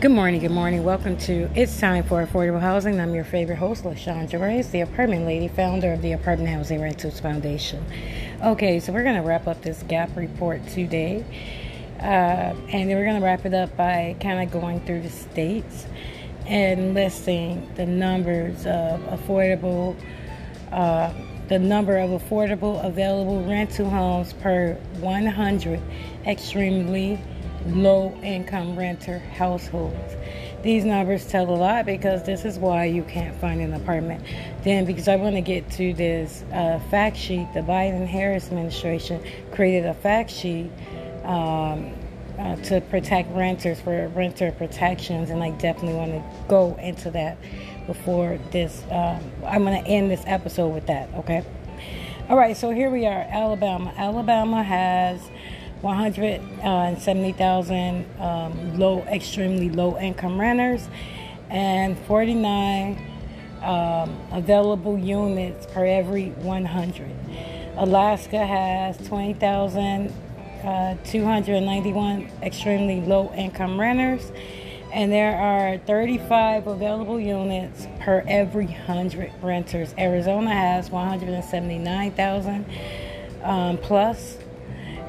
Good morning, good morning. Welcome to It's Time for Affordable Housing. I'm your favorite host, LaShondra Reyes, the apartment lady, founder of the Apartment Housing Rentals Foundation. Okay, so we're going to wrap up this gap report today. Uh, and then we're going to wrap it up by kind of going through the states and listing the numbers of affordable, uh, the number of affordable available rental homes per 100 extremely low income renter households. These numbers tell a lot because this is why you can't find an apartment. Then, because I want to get to this uh, fact sheet, the Biden Harris administration created a fact sheet um, uh, to protect renters for renter protections, and I definitely want to go into that before this. Um, I'm going to end this episode with that, okay? All right, so here we are, Alabama. Alabama has 170,000 um, low, extremely low income renters, and 49 um, available units per every 100. Alaska has 20,291 uh, extremely low income renters, and there are 35 available units per every 100 renters. Arizona has 179,000 um, plus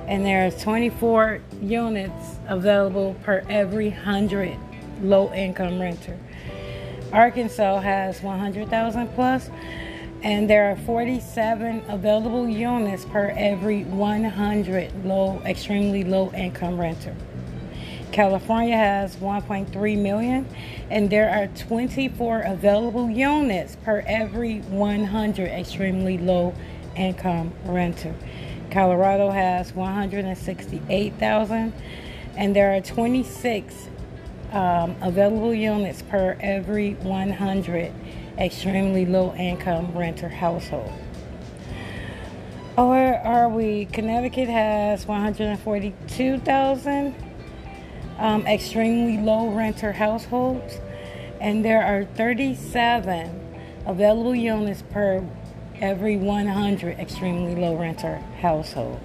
and there are 24 units available per every 100 low income renter. Arkansas has 100,000 plus, and there are 47 available units per every 100 low, extremely low income renter. California has 1.3 million, and there are 24 available units per every 100 extremely low income renter. Colorado has 168,000, and there are 26 um, available units per every 100 extremely low income renter household. Or are we? Connecticut has 142,000 um, extremely low renter households, and there are 37 available units per every 100 extremely low renter household.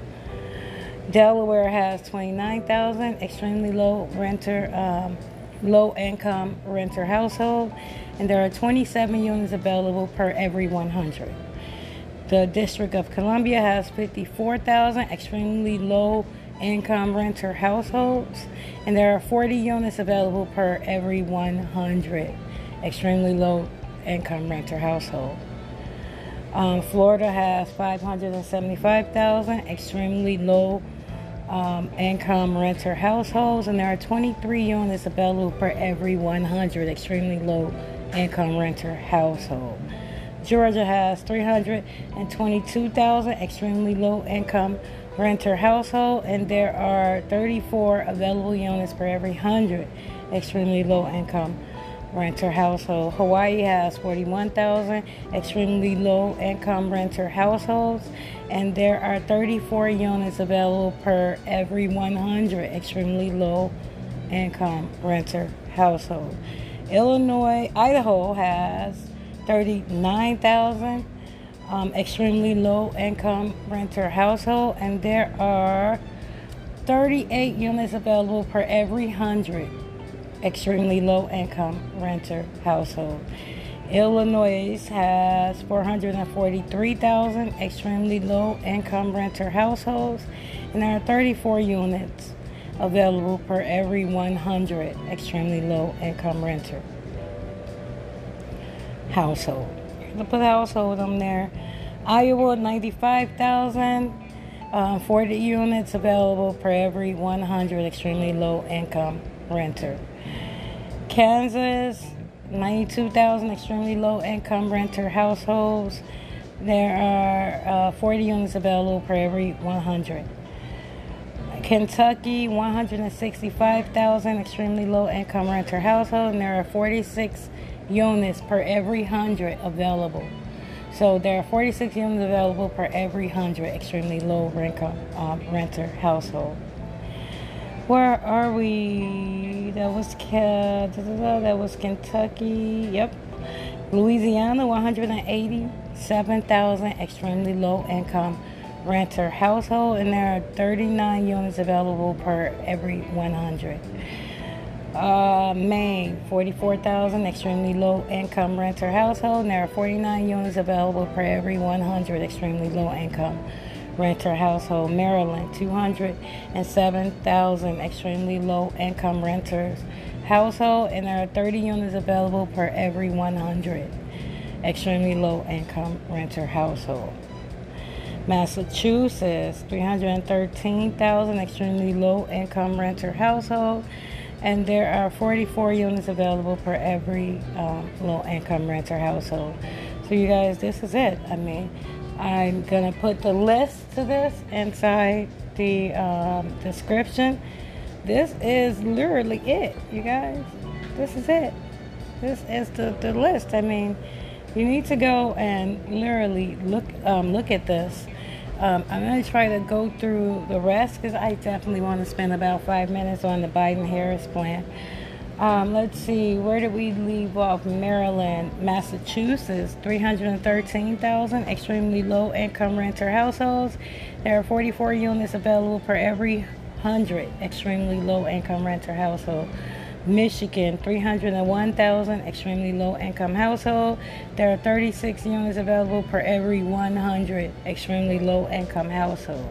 Delaware has 29,000 extremely low renter, um, low income renter household, and there are 27 units available per every 100. The District of Columbia has 54,000 extremely low income renter households, and there are 40 units available per every 100 extremely low income renter household. Um, Florida has 575,000 extremely low um, income renter households, and there are 23 units available per every 100 extremely low income renter household. Georgia has 322,000 extremely low income renter household, and there are 34 available units per every 100 extremely low income renter household. Hawaii has 41,000 extremely low income renter households, and there are 34 units available per every 100 extremely low income renter household. Illinois, Idaho has 39,000 um, extremely low income renter household, and there are 38 units available per every 100 extremely low income renter household. Illinois has 443,000 extremely low income renter households, and there are 34 units available per every 100 extremely low income renter household. To put household on there, Iowa 95,000, uh, 40 units available per every 100 extremely low income renter. Kansas, 92,000 extremely low income renter households. There are uh, 40 units available per every 100. Kentucky, 165,000 extremely low income renter household, and there are 46 units per every 100 available. So there are 46 units available per every 100 extremely low income um, renter household. Where are we? That was that was Kentucky. Yep. Louisiana, 187,000 extremely low income renter household, and there are 39 units available per every 100. Uh, Maine, 44,000, extremely low income renter household. And there are 49 units available per every 100 extremely low income renter household. Maryland, 207,000 extremely low income renters household. And there are 30 units available per every 100 extremely low income renter household. Massachusetts, 313,000 extremely low income renter household and there are 44 units available per every um, low income renter household. So, you guys, this is it. I mean, I'm gonna put the list to this inside the um, description. This is literally it, you guys. This is it. This is the, the list. I mean, you need to go and literally look um, look at this um, I'm to try to go through the rest because I definitely want to spend about five minutes on the Biden Harris plan. Um, let's see, where did we leave off? Maryland, Massachusetts, 313,000 extremely low income renter households. There are 44 units available per every 100 extremely low income renter household. Michigan, 301,000, extremely low income household. There are 36 units available per every 100 extremely low income household.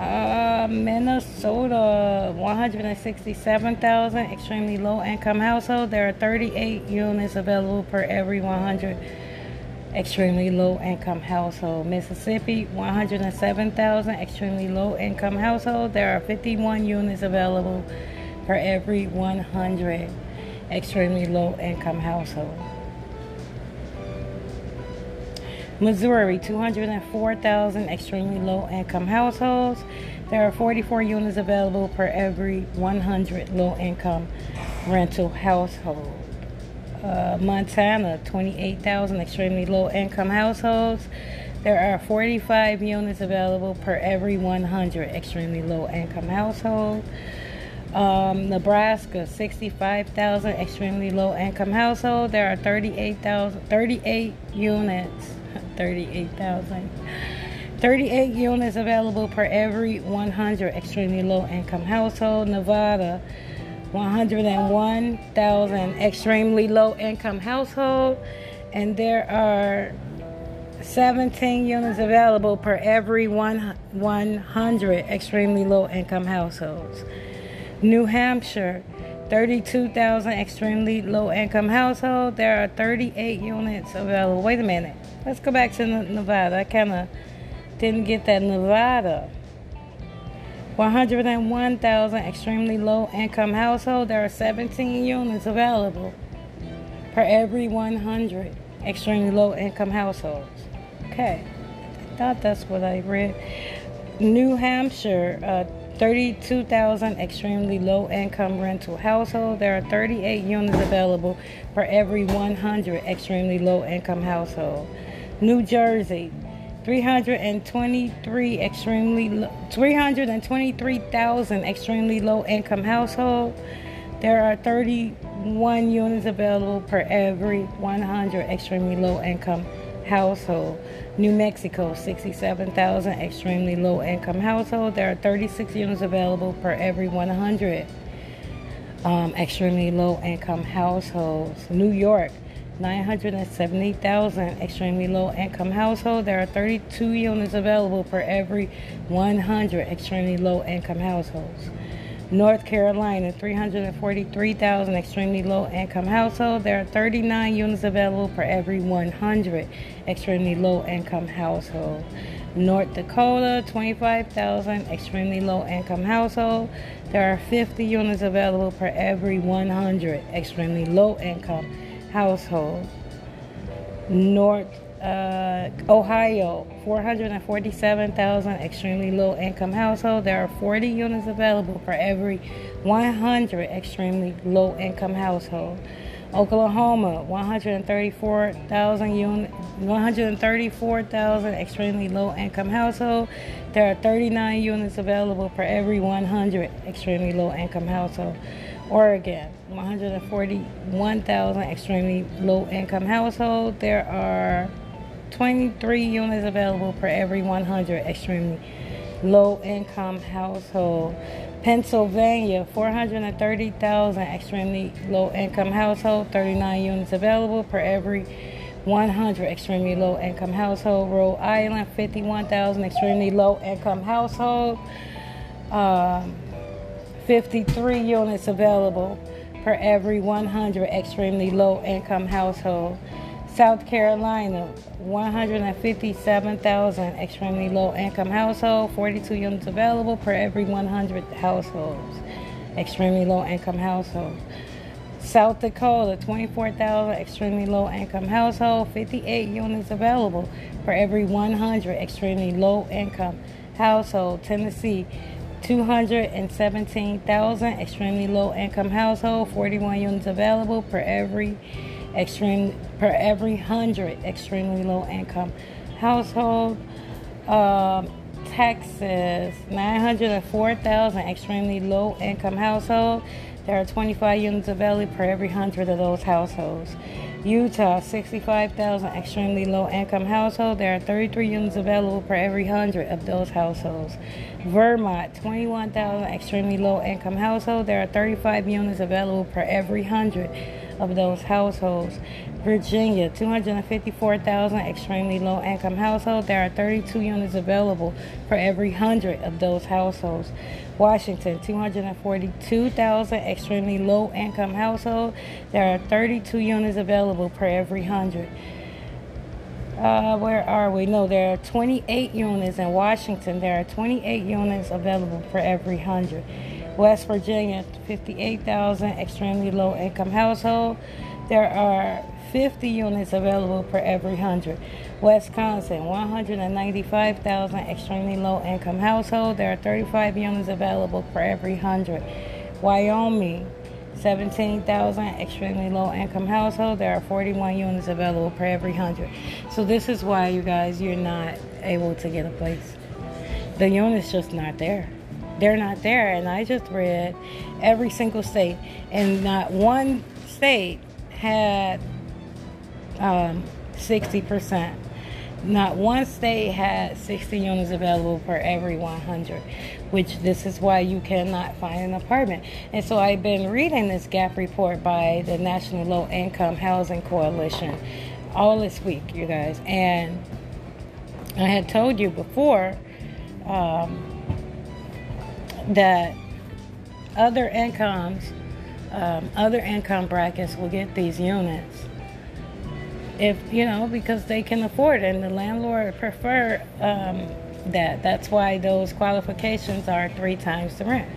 Uh, Minnesota, 167,000 extremely low income household. There are 38 units available per every 100 extremely low income household. Mississippi, 107,000 extremely low income household. There are 51 units available for every 100 extremely low income household. Missouri, 204,000 extremely low income households. There are 44 units available per every 100 low income rental household. Uh, Montana, 28,000 extremely low income households. There are 45 units available per every 100 extremely low income household. Um, Nebraska, 65,000 extremely low income household. There are 38,000, 38 units, 38,000, 38 units available per every 100 extremely low income household. Nevada, 101,000 extremely low income household. And there are 17 units available per every one, 100 extremely low income households. New Hampshire, 32,000 extremely low income household. There are 38 units available. Wait a minute. Let's go back to Nevada. I kind of didn't get that. Nevada. 101,000 extremely low income household. There are 17 units available per every 100 extremely low income households. Okay. I thought that's what I read. New Hampshire, uh, 32,000 extremely low income rental household. There are 38 units available for every 100 extremely low income household. New Jersey, 323 extremely 323,000 extremely low income household. There are 31 units available per every 100 extremely low income household. New Mexico, 67,000 extremely low income household. There are 36 units available per every 100 um, extremely low income households. New York, 970,000 extremely low income household. There are 32 units available per every 100 extremely low income households. North Carolina, 343,000 extremely low income household. There are 39 units available for every 100 extremely low income household. North Dakota, 25,000 extremely low income household. There are 50 units available per every 100 extremely low income household. North uh, Ohio, 447,000 extremely low income household. There are 40 units available for every 100 extremely low income household. Oklahoma, 134,000 unit, 134,000 extremely low income household. There are 39 units available for every 100 extremely low income household. Oregon, 141,000 extremely low income household. There are 23 units available per every 100 extremely low income household. Pennsylvania, 430,000 extremely low income household, 39 units available per every 100 extremely low income household. Rhode Island, 51,000 extremely low income household, um, 53 units available per every 100 extremely low income household. South Carolina, 157,000 extremely low income household, 42 units available per every 100 households. Extremely low income household. South Dakota, 24,000 extremely low income household, 58 units available for every 100 extremely low income household. Tennessee, 217,000 extremely low income household, 41 units available per every extreme per every 100 extremely low income household. Um, Texas, 904,000 extremely low income household. There are 25 units available per every 100 of those households. Utah, 65,000 extremely low income household. There are 33 units available per every 100 of those households. Vermont, 21,000 extremely low income households. There are 35 units available per every 100 of those households. Virginia, 254,000 extremely low income households. There are 32 units available for every 100 of those households. Washington, 242,000 extremely low income households. There are 32 units available per every 100. Uh, where are we? No, there are 28 units in Washington. There are 28 units available for every 100. West Virginia, 58,000 extremely low income household. There are 50 units available per every 100. Wisconsin, 195,000 extremely low income household. There are 35 units available per every 100. Wyoming, 17,000 extremely low income household. There are 41 units available per every 100. So this is why you guys you're not able to get a place. The units just not there. They're not there and I just read every single state and not one state had um, 60%. Not one state had 60 units available for every 100, which this is why you cannot find an apartment. And so I've been reading this gap report by the National Low Income Housing Coalition all this week, you guys. And I had told you before um, that other incomes, um, other income brackets will get these units if you know because they can afford it and the landlord prefer um, that. That's why those qualifications are three times the rent.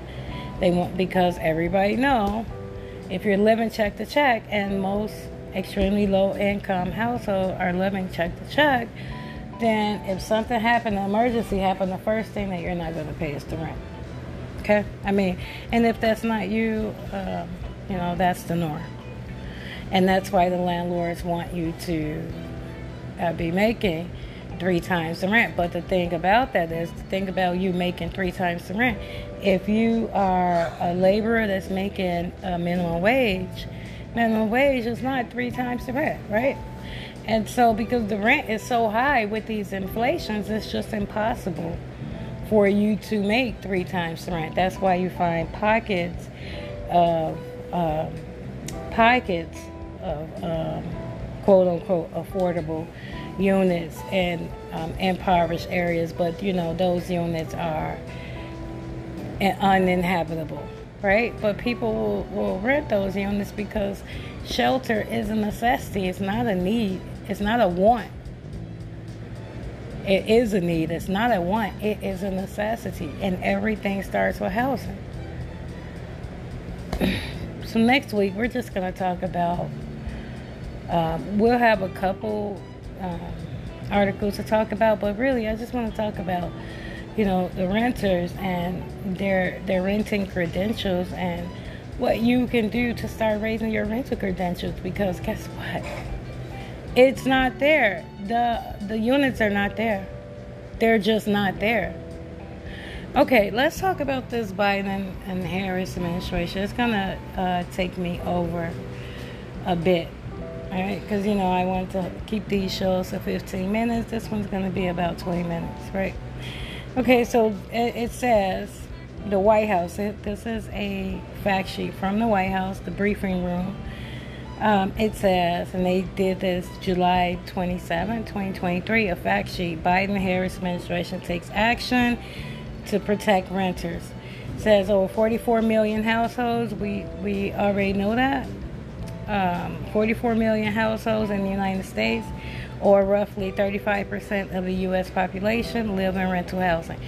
They want because everybody know if you're living check to check and most extremely low income household are living check to check then if something happened an emergency happened the first thing that you're not going to pay is the rent. Okay? I mean and if that's not you um, you know that's the norm and that's why the landlords want you to uh, be making three times the rent. But the thing about that is, the thing about you making three times the rent, if you are a laborer that's making a minimum wage, minimum wage is not three times the rent, right? And so, because the rent is so high with these inflations, it's just impossible for you to make three times the rent. That's why you find pockets of uh, pockets of um, quote unquote affordable units in um, impoverished areas, but you know, those units are uninhabitable, right? But people will, will rent those units because shelter is a necessity, it's not a need, it's not a want. It is a need, it's not a want, it is a necessity, and everything starts with housing. so, next week, we're just going to talk about um, we'll have a couple um, articles to talk about, but really, I just want to talk about, you know, the renters and their their renting credentials and what you can do to start raising your rental credentials. Because guess what? It's not there. the The units are not there. They're just not there. Okay, let's talk about this Biden and Harris administration. It's gonna uh, take me over a bit all right because you know i want to keep these shows to 15 minutes this one's going to be about 20 minutes right Okay, so it, it says the White House. It, this is a fact sheet from the White House, the briefing room. Um, it says, and they did this July 27, 2023, a fact sheet. Biden Harris administration takes action to protect renters. It says over 44 million households. We we already know that. Um, 44 million households in the United States or roughly 35% of the U.S. population, live in rental housing.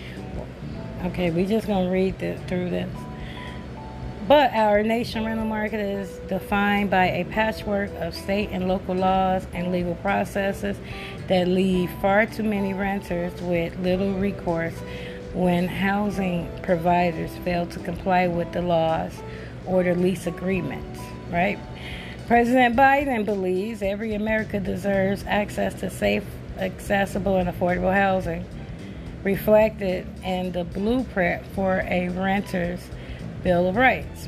Okay, we're just going to read the, through this. But our nation rental market is defined by a patchwork of state and local laws and legal processes that leave far too many renters with little recourse when housing providers fail to comply with the laws or the lease agreements, right? President Biden believes every American deserves access to safe, accessible, and affordable housing, reflected in the blueprint for a renter's Bill of Rights,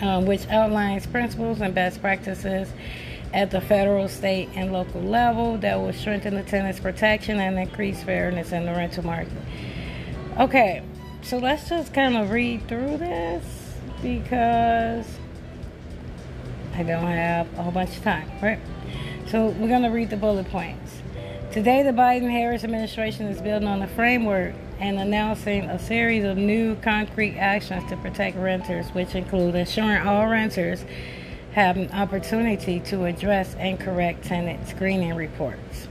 um, which outlines principles and best practices at the federal, state, and local level that will strengthen the tenant's protection and increase fairness in the rental market. Okay, so let's just kind of read through this because I don't have a whole bunch of time, right? So we're going to read the bullet points. Today, the Biden Harris administration is building on a framework and announcing a series of new concrete actions to protect renters, which include ensuring all renters have an opportunity to address and correct tenant screening reports.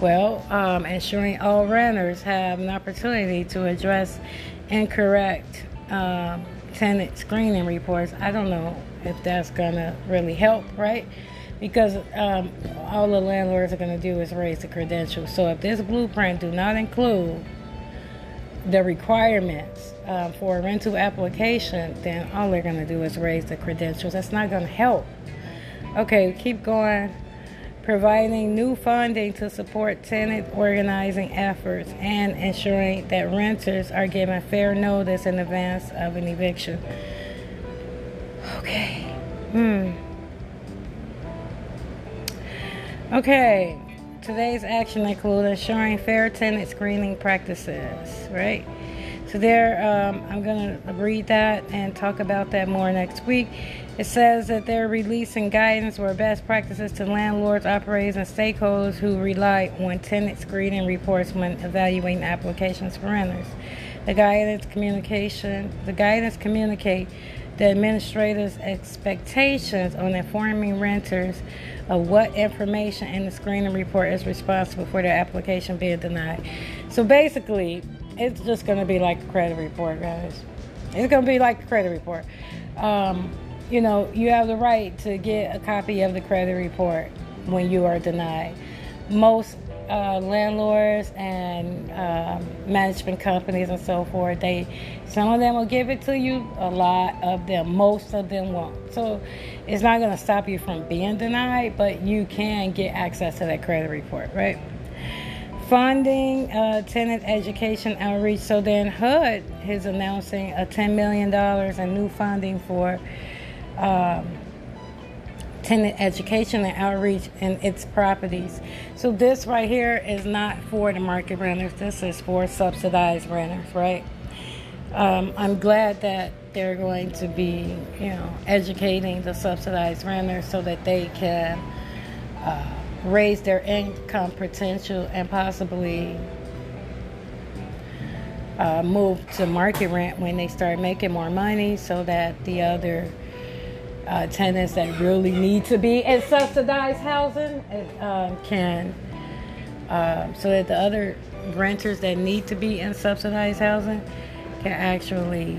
Well, um, ensuring all renters have an opportunity to address and correct um, tenant screening reports. I don't know if that's gonna really help, right? Because um, all the landlords are gonna do is raise the credentials. So if this blueprint do not include the requirements um, for a rental application, then all they're gonna do is raise the credentials. That's not gonna help. Okay, keep going. Providing new funding to support tenant organizing efforts and ensuring that renters are given fair notice in advance of an eviction. Okay. Hmm. Okay. Today's action includes ensuring fair tenant screening practices, right? So there, um, I'm to read that and talk about that more next week. It says that they're releasing guidance or best practices to landlords, operators, and stakeholders who rely on tenant screening reports when evaluating applications for renters. The guidance communication, the guidance communicate the administrator's expectations on informing renters of what information in the screening report is responsible for their application being denied. So basically, it's just going to be like a credit report, guys. It's going to be like a credit report. Um, you know, you have the right to get a copy of the credit report when you are denied. Most uh, landlords and uh, management companies and so forth. They some of them will give it to you, a lot of them, most of them won't. So it's not going to stop you from being denied, but you can get access to that credit report, right? Funding uh, tenant education outreach. So then HUD is announcing a $10 million in new funding for. Um, tenant education and outreach in its properties. So this right here is not for the market renters. This is for subsidized renters, right? Um, I'm glad that they're going to be, you know, educating the subsidized renters so that they can uh, raise their income potential and possibly uh, move to market rent when they start making more money so that the other uh, tenants that really need to be in subsidized housing uh, can, uh, so that the other renters that need to be in subsidized housing can actually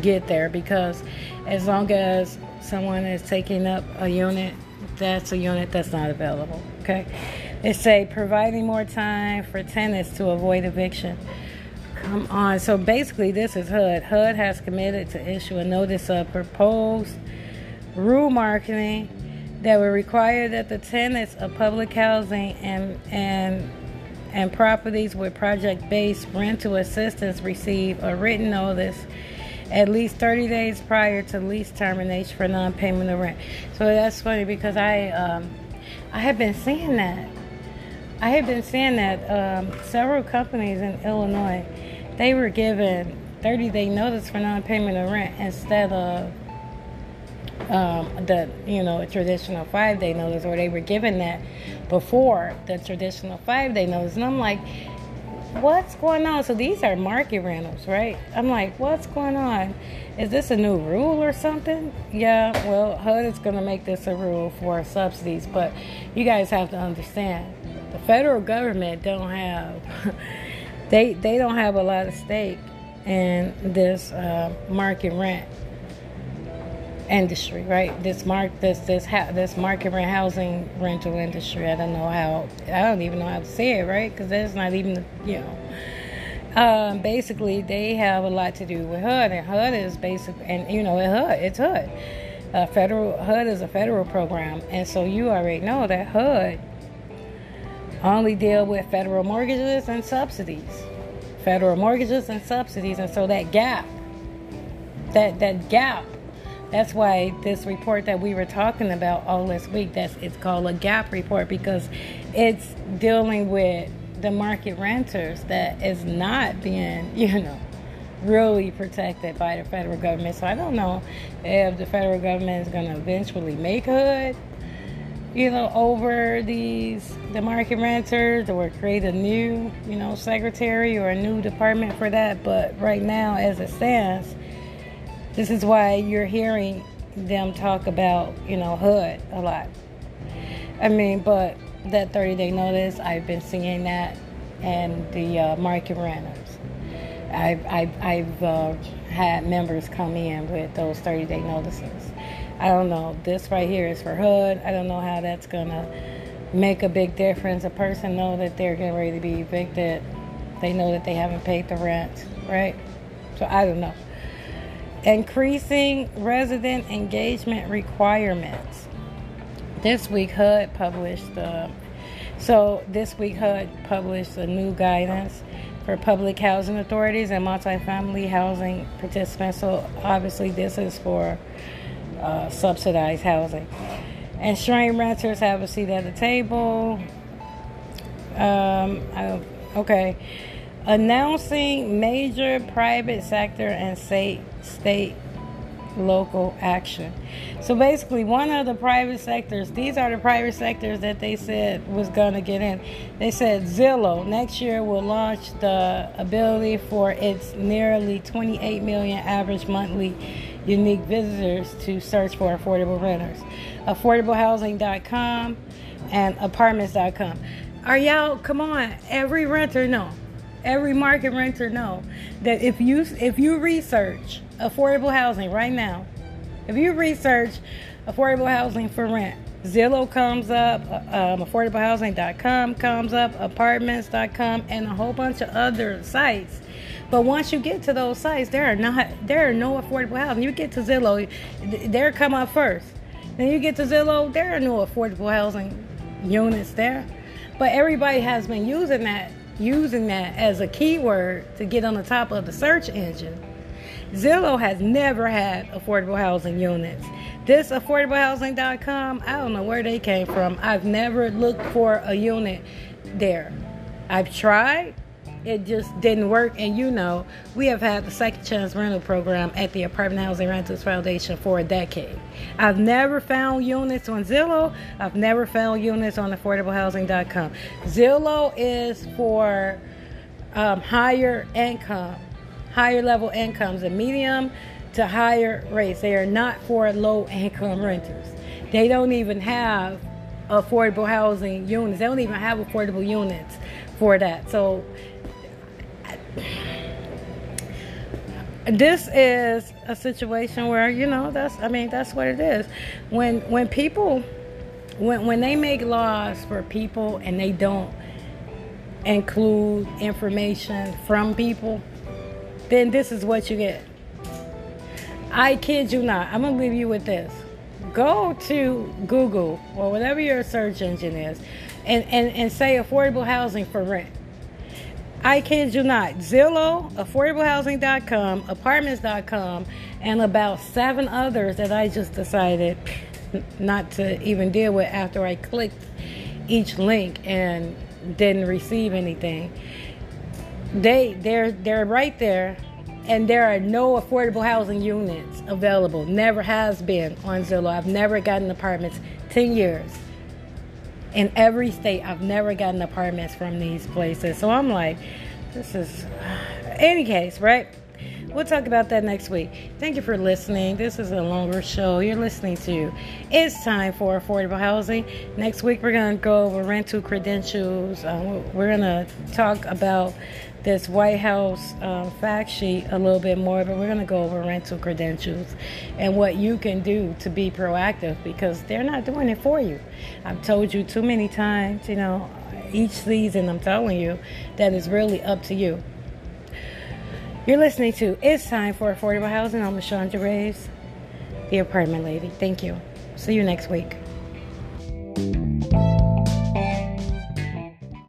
get there. Because as long as someone is taking up a unit, that's a unit that's not available. Okay, it's a providing more time for tenants to avoid eviction. Come on. So basically, this is HUD. HUD has committed to issue a notice of proposed rule marketing that would require that the tenants of public housing and and and properties with project-based rental assistance receive a written notice at least 30 days prior to lease termination for non-payment of rent. So that's funny because I um, I have been seeing that. I have been seeing that um, several companies in Illinois, they were given 30 day notice for non payment of rent instead of um, the you know traditional five day notice, or they were given that before the traditional five day notice. And I'm like, what's going on? So these are market rentals, right? I'm like, what's going on? Is this a new rule or something? Yeah, well, HUD is going to make this a rule for subsidies, but you guys have to understand, the federal government don't have they they don't have a lot of stake in this uh, market rent industry, right? This mark this this ha- this market rent housing rental industry. I don't know how I don't even know how to say it, right? Because that's not even you know. Um, basically, they have a lot to do with HUD, and HUD is basic, and you know, HUD, it's HUD. Uh, federal HUD is a federal program, and so you already know that HUD only deal with federal mortgages and subsidies, federal mortgages and subsidies, and so that gap, that that gap that's why this report that we were talking about all this week, that's it's called a gap report because it's dealing with the market renters that is not being, you know, really protected by the federal government. So I don't know if the federal government is going to eventually make HUD, you know, over these the market renters or create a new, you know, secretary or a new department for that. But right now, as it stands, this is why you're hearing them talk about, you know, HUD a lot. I mean, but that 30 day notice, I've been seeing that, and the uh, market renters. I've, I've, I've uh, had members come in with those 30 day notices. I don't know. This right here is for HUD. I don't know how that's going to make a big difference. A person know that they're getting ready to be evicted. They know that they haven't paid the rent, right? So I don't know. Increasing resident engagement requirements. This week, HUD published. So this week, HUD published a new guidance for public housing authorities and multifamily housing participants. So obviously, this is for uh, subsidized housing. Ensuring renters have a seat at the table. Um, I, okay announcing major private sector and state state local action. So basically, one of the private sectors, these are the private sectors that they said was going to get in. They said Zillow next year will launch the ability for its nearly 28 million average monthly unique visitors to search for affordable renters. AffordableHousing.com and apartments.com. Are y'all, come on, every renter, no every market renter know that if you if you research affordable housing right now, if you research affordable housing for rent, Zillow comes up, uh, um, affordablehousing.com comes up, apartments.com, and a whole bunch of other sites. But once you get to those sites, there are not there are no affordable housing. You get to Zillow, they're come up first. Then you get to Zillow, there are no affordable housing units there. But everybody has been using that using that as a keyword to get on the top of the search engine. Zillow has never had affordable housing units. This affordablehousing.com, I don't know where they came from. I've never looked for a unit there. I've tried, it just didn't work. And you know, we have had the second chance rental program at the Apartment Housing Rentals Foundation for a decade. I've never found units on Zillow. I've never found units on affordablehousing.com. Zillow is for um, higher income, higher level incomes, and medium to higher rates. They are not for low income renters. They don't even have affordable housing units. They don't even have affordable units for that. So this is a situation where you know that's i mean that's what it is when when people when when they make laws for people and they don't include information from people then this is what you get i kid you not i'm gonna leave you with this go to google or whatever your search engine is and and, and say affordable housing for rent I kid you not. Zillow, affordablehousing.com, apartments.com, and about seven others that I just decided not to even deal with after I clicked each link and didn't receive anything. They they're they're right there and there are no affordable housing units available. Never has been on Zillow. I've never gotten apartments 10 years. In every state, I've never gotten apartments from these places. So I'm like, this is any case, right? We'll talk about that next week. Thank you for listening. This is a longer show. You're listening to It's Time for Affordable Housing. Next week, we're going to go over rental credentials. Uh, we're going to talk about this White House um, fact sheet a little bit more, but we're going to go over rental credentials and what you can do to be proactive because they're not doing it for you. I've told you too many times, you know, each season I'm telling you that it's really up to you. You're listening to It's Time for Affordable Housing. I'm Chandra Raves, the apartment lady. Thank you. See you next week.